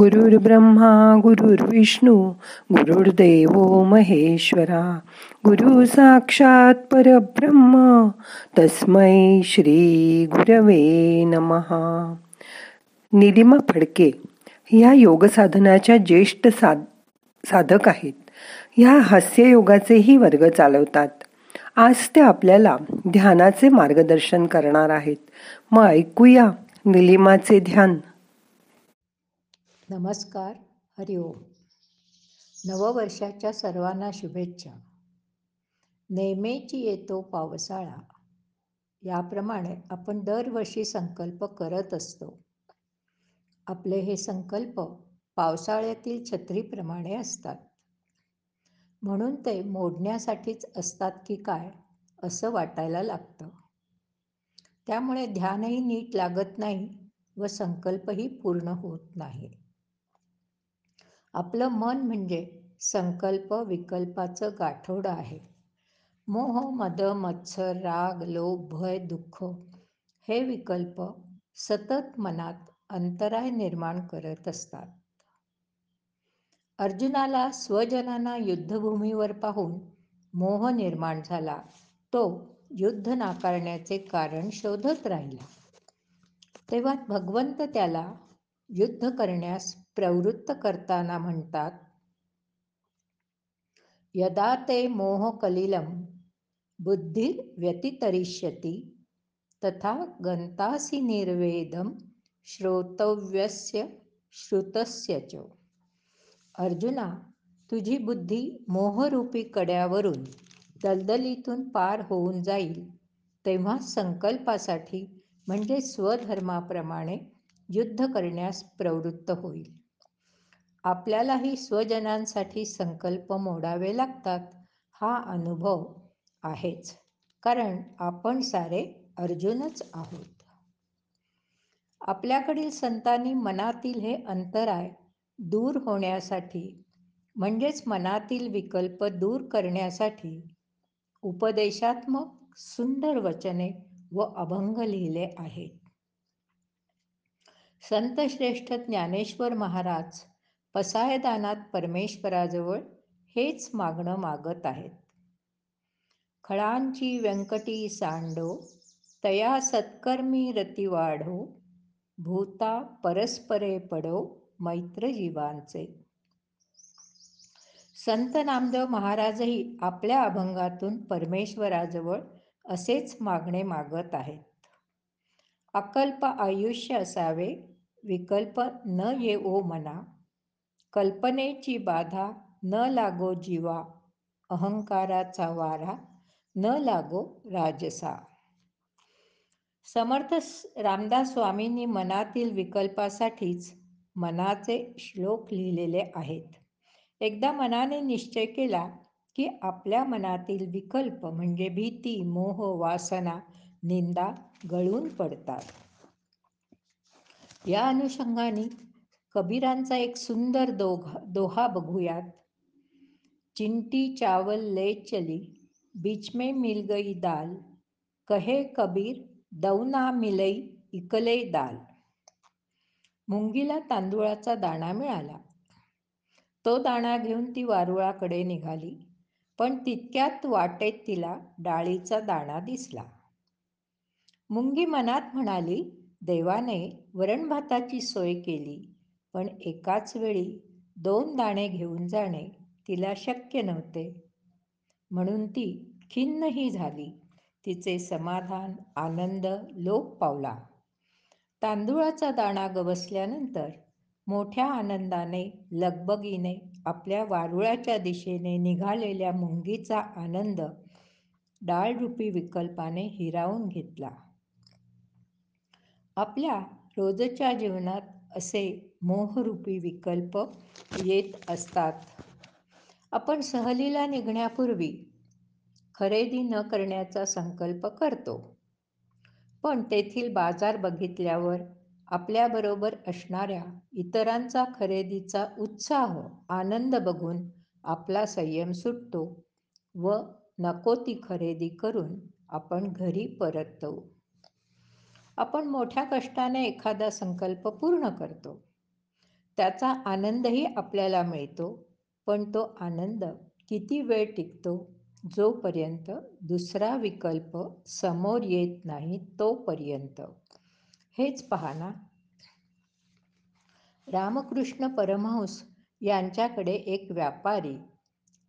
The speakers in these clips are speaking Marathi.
गुरुर् ब्रह्मा गुरुर्विष्णू गुरुर्देव महेश्वरा गुरु साक्षात परब्रह्म तस्मै श्री गुरवे नमहा निलिमा फडके ह्या योगसाधनाच्या ज्येष्ठ साध साधक आहेत. ह्या हास्ययोगाचेही वर्ग चालवतात. आज ते आपल्याला ध्यानाचे मार्गदर्शन करणार आहेत. मग ऐकूया निलिमाचे ध्यान. नमस्कार हरिओम नववर्षाच्या सर्वांना शुभेच्छा. नेहमीची येतो पावसाळा. याप्रमाणे आपण दरवर्षी संकल्प करत असतो. आपले हे संकल्प पावसाळ्यातील छत्रीप्रमाणे असतात. म्हणून ते मोडण्यासाठीच असतात की काय असं वाटायला लागतं. त्यामुळे ध्यानही नीट लागत नाही व संकल्पही पूर्ण होत नाही. आपलं मन म्हणजे संकल्प विकल्पाचं गाठोडं आहे. मोह मद मत्सर राग लोभ भय दुःख हे विकल्प सतत मनात अंतराय निर्माण करत असतात. अर्जुनाला स्वजनांना युद्धभूमीवर पाहून मोह निर्माण झाला. तो युद्ध नाकारण्याचे कारण शोधत राहिला. तेव्हा भगवंत त्याला युद्ध करण्यास प्रवृत्त करताना म्हणतात यदा ते मोह कलिलम बुद्धी व्यतितरिष्यती तथा गंतासी निर्वेदम श्रोतव्यस्य श्रुतस्य च। अर्जुना तुझी बुद्धी मोहरूपी कड्यावरून दलदलीतून पार होऊन जाईल तेव्हा संकल्पासाठी म्हणजे स्वधर्माप्रमाणे युद्ध करण्यास प्रवृत्त होईल. आपल्यालाही स्वजनांसाठी संकल्प मोडावे लागतात हा अनुभव आहेच. कारण आपण सारे अर्जुनच आहोत. आपल्याकडील संतांनी मनातील हे अंतराय दूर होण्यासाठी म्हणजेच मनातील विकल्प दूर करण्यासाठी उपदेशात्मक सुंदर वचने व अभंग लिहिले आहेत. संतश्रेष्ठ ज्ञानेश्वर महाराज पसायदानात परमेश्वराजवळ हेच मागणं मागत आहेत. खळांची व्यंकटी सांडो तया सत्कर्मी रती वाढो भूता परस्परे पडो मैत्र जीवांचे संत नामदेव महाराजही आपल्या अभंगातून परमेश्वराजवळ असेच मागणे मागत आहेत. अकल्प आयुष्य असावे विकल्प न येवो मना कल्पनेची बाधा न लागो जीवा अहंकाराचा वारा न लागो राजसा. समर्थ रामदास स्वामींनी मनातील विकल्पासाठीच मनाचे श्लोक लिहिलेले आहेत. एकदा मनाने निश्चय केला की आपल्या मनातील विकल्प म्हणजे भीती मोह वासना निंदा गळून पडतात. या अनुषंगाने कबीरांचा एक सुंदर दोघा दोहा बघूयात. चिंटी चावल ले चली बीच में मिल गई दाल कहे कबीर दौना मिलई इकले दाल. मुंगीला तांदुळाचा दाणा मिळाला. तो दाणा घेऊन ती वारुळाकडे निघाली पण तितक्यात वाटेत तिला डाळीचा दाणा दिसला. मुंगी मनात म्हणाली देवाने वरणभाताची सोय केली. पण एकाच वेळी दोन दाणे घेऊन जाणे तिला शक्य नव्हते. म्हणून ती खिन्नही झाली. तिचे समाधान आनंद लोप पावला. तांदुळाचा दाणा गवसल्यानंतर मोठ्या आनंदाने लगबगीने आपल्या वारुळाच्या दिशेने निघालेल्या मुंगीचा आनंद डाळरूपी विकल्पाने हिरावून घेतला. आपल्या रोजच्या जीवनात असे मोहरूपी विकल्प येत असतात. आपण सहलीला निघण्यापूर्वी खरेदी न करण्याचा संकल्प करतो. पण तेथील बाजार बघितल्यावर आपल्याबरोबर असणाऱ्या इतरांचा खरेदीचा उत्साह आनंद बघून आपला संयम सुटतो व नको ती खरेदी करून आपण घरी परततो आपण मोठ्या कष्टाने एखादा संकल्प पूर्ण करतो. त्याचा आनंदही आपल्याला मिळतो. पण तो आनंद किती वेळ टिकतो? जोपर्यंत दुसरा विकल्प समोर येत नाही तोपर्यंत. हेच पाहना रामकृष्ण परमहंस यांच्याकडे एक व्यापारी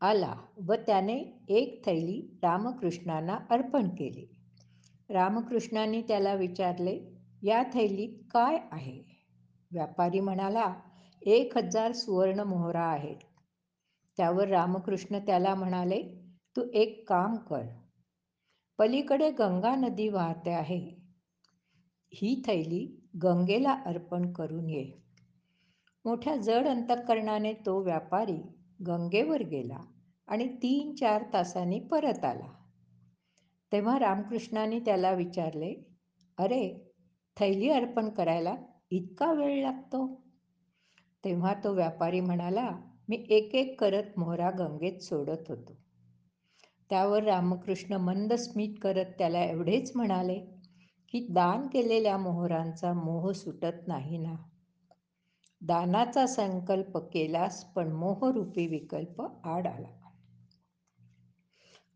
आला व त्याने एक थैली रामकृष्णांना अर्पण केली. रामकृष्णांनी त्याला विचारले या थैलीत काय आहे? व्यापारी म्हणाला एक हजार सुवर्ण मोहरा आहेत. त्यावर रामकृष्ण त्याला म्हणाले तू एक काम कर. पलीकडे गंगा नदी वाहते आहे. ही थैली गंगेला अर्पण करून ये. मोठ्या जड अंतकरणाने तो व्यापारी गंगेवर गेला आणि तीन चार तासांनी परत आला. तेव्हा रामकृष्णाने त्याला विचारले अरे थैली अर्पण करायला इतका वेळ लागतो? तेव्हा तो व्यापारी म्हणाला मी एक एक करत मोहरा गंगेत सोडत होतो. त्यावर रामकृष्ण मंद स्मित करत त्याला एवढेच म्हणाले की दान केलेल्या मोहरांचा मोह सुटत नाही ना. दानाचा संकल्प केलास पण मोहरूपी विकल्प आड आला.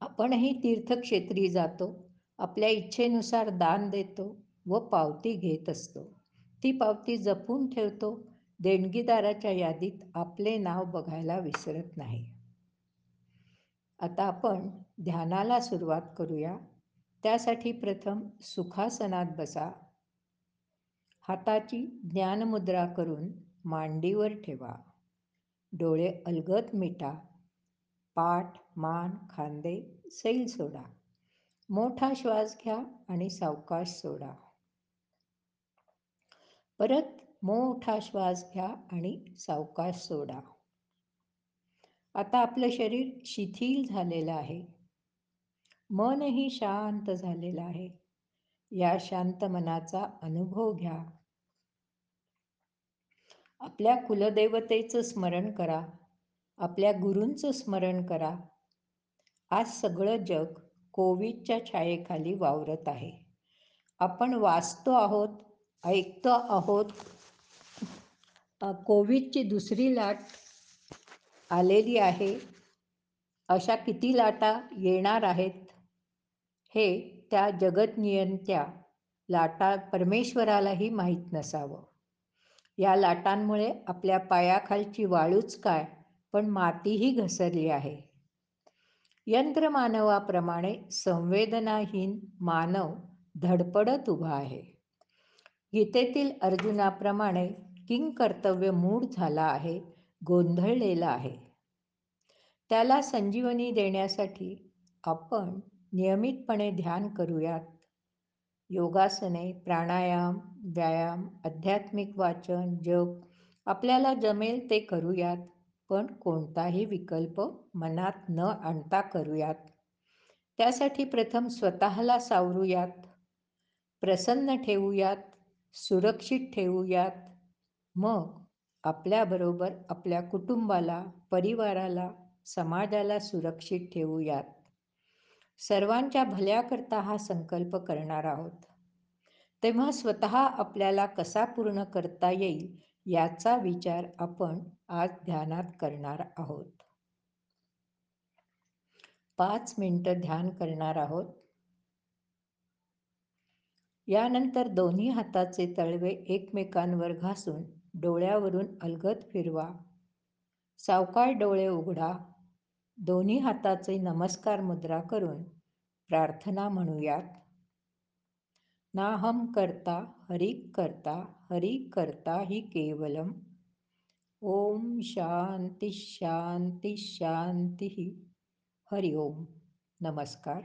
आपणही तीर्थक्षेत्री जातो आपल्या इच्छेनुसार दान देतो व पावती घेत असतो. ती पावती जपून ठेवतो देणगीदाराच्या यादीत आपले नाव बघायला विसरत नाही. आता आपण ध्यानाला सुरुवात करूया. त्यासाठी प्रथम सुखासनात बसा. हाताची ज्ञानमुद्रा करून मांडीवर ठेवा. डोळे अलगद मिटा. पाठ मान खांदे सैल सोडा. मोठा श्वास घ्या आणि सावकाश सोडा. परत मोठा श्वास घ्या आणि सावकाश सोडा. आता आपलं शरीर शिथिल झालेलं आहे. मनही शांत झालेलं आहे. या शांत मनाचा अनुभव घ्या. आपल्या कुलदेवतेचं स्मरण करा. आपल्या गुरूंचं स्मरण करा. आज सगळं जग कोविडच्या छायेखाली वावरत आहे. आपण वाचतो आहोत ऐकतो आहोत कोविडची दुसरी लाट आलेली आहे. अशा किती लाटा येणार आहेत? हे त्या जगतनियंत्या लाटा परमेश्वरालाही माहीत नसावं. या लाटांमुळे आपल्या पायाखालची वाळूच काय पण मातीही घसरली आहे. यंत्रमानवाप्रमाणे संवेदनाहीन मानव धडपडत उभा आहे. गीतेतील अर्जुनाप्रमाणे किंग कर्तव्य मूढ झाला आहे गोंधळलेला आहे. त्याला संजीवनी देण्यासाठी आपण नियमितपणे ध्यान करूयात. योगासने प्राणायाम व्यायाम आध्यात्मिक वाचन जप आपल्याला जमेल ते करूयात पण कोणताही विकल्प मनात न आणता करूयात. त्यासाठी प्रथम स्वतःला सावरूयात. प्रसन्न ठेवूयात सुरक्षित ठेवूयात मग आपल्याबरोबर आपल्या कुटुंबाला परिवाराला समाजाला सुरक्षित ठेवूयात. सर्वांच्या भल्याकरता हा संकल्प करणार आहोत. तेव्हा स्वतः आपल्याला कसा पूर्ण करता येईल याचा विचार आपण आज ध्यानात करणार आहोत. पाच मिनटं ध्यान करणार आहोत. यानंतर दोन्ही हाताचे तळवे एकमेकांवर घासून डोळ्यावरून अलगद फिरवा. सावकाळ डोळे उघडा. दोन्ही हाताचे नमस्कार मुद्रा करून प्रार्थना म्हणूयात. नाहम करता हरी करता हरी करता ही केवलम. ओम शांती शांती शांती हरि ओम. नमस्कार.